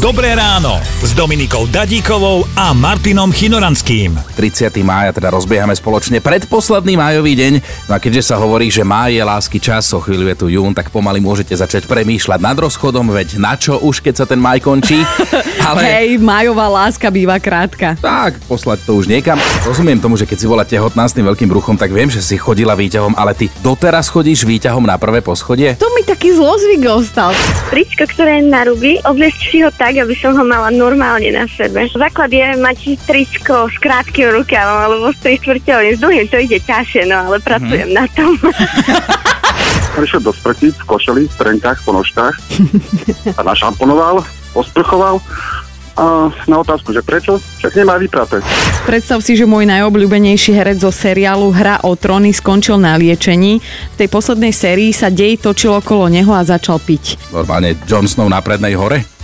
Dobré ráno s Dominikou Dadíkovou a Martinom Chinoranským. 30. mája teda rozbiehame spoločne predposledný májový deň. No a keďže sa hovorí, že máj je lásky čas, o chvíľu je tu jún, tak pomaly môžete začať premýšľať nad rozchodom, veď na čo už, keď sa ten maj končí. Ale... Hej, májová láska býva krátka. Tak, poslať to už niekam. Rozumiem tomu, že keď si bola tehotná s tým veľkým bruchom, tak viem, že si chodila výťahom, ale ty doteraz chodíš výťahom na prvé poschodie? To mi taký zlozvyk ostal. Tričko, ktoré je na ruby, obliecť si ho tak, tak, aby som ho mala normálne na sebe. Základ je mať tričko s krátkým rukávom alebo s trištvrťovým. S dlhým to ide ťažšie, no ale pracujem mm-hmm. na tom. Prišiel do sprchy v košeli, v trenkách, po nožkách a našamponoval, osprchoval a na otázku, že prečo, však nemá vypraté. Predstav si, že môj najobľúbenejší herec zo seriálu Hra o tróny skončil na liečení. V tej poslednej sérii sa dej točil okolo neho a začal piť. Normálne Jon Snow na prednej hore?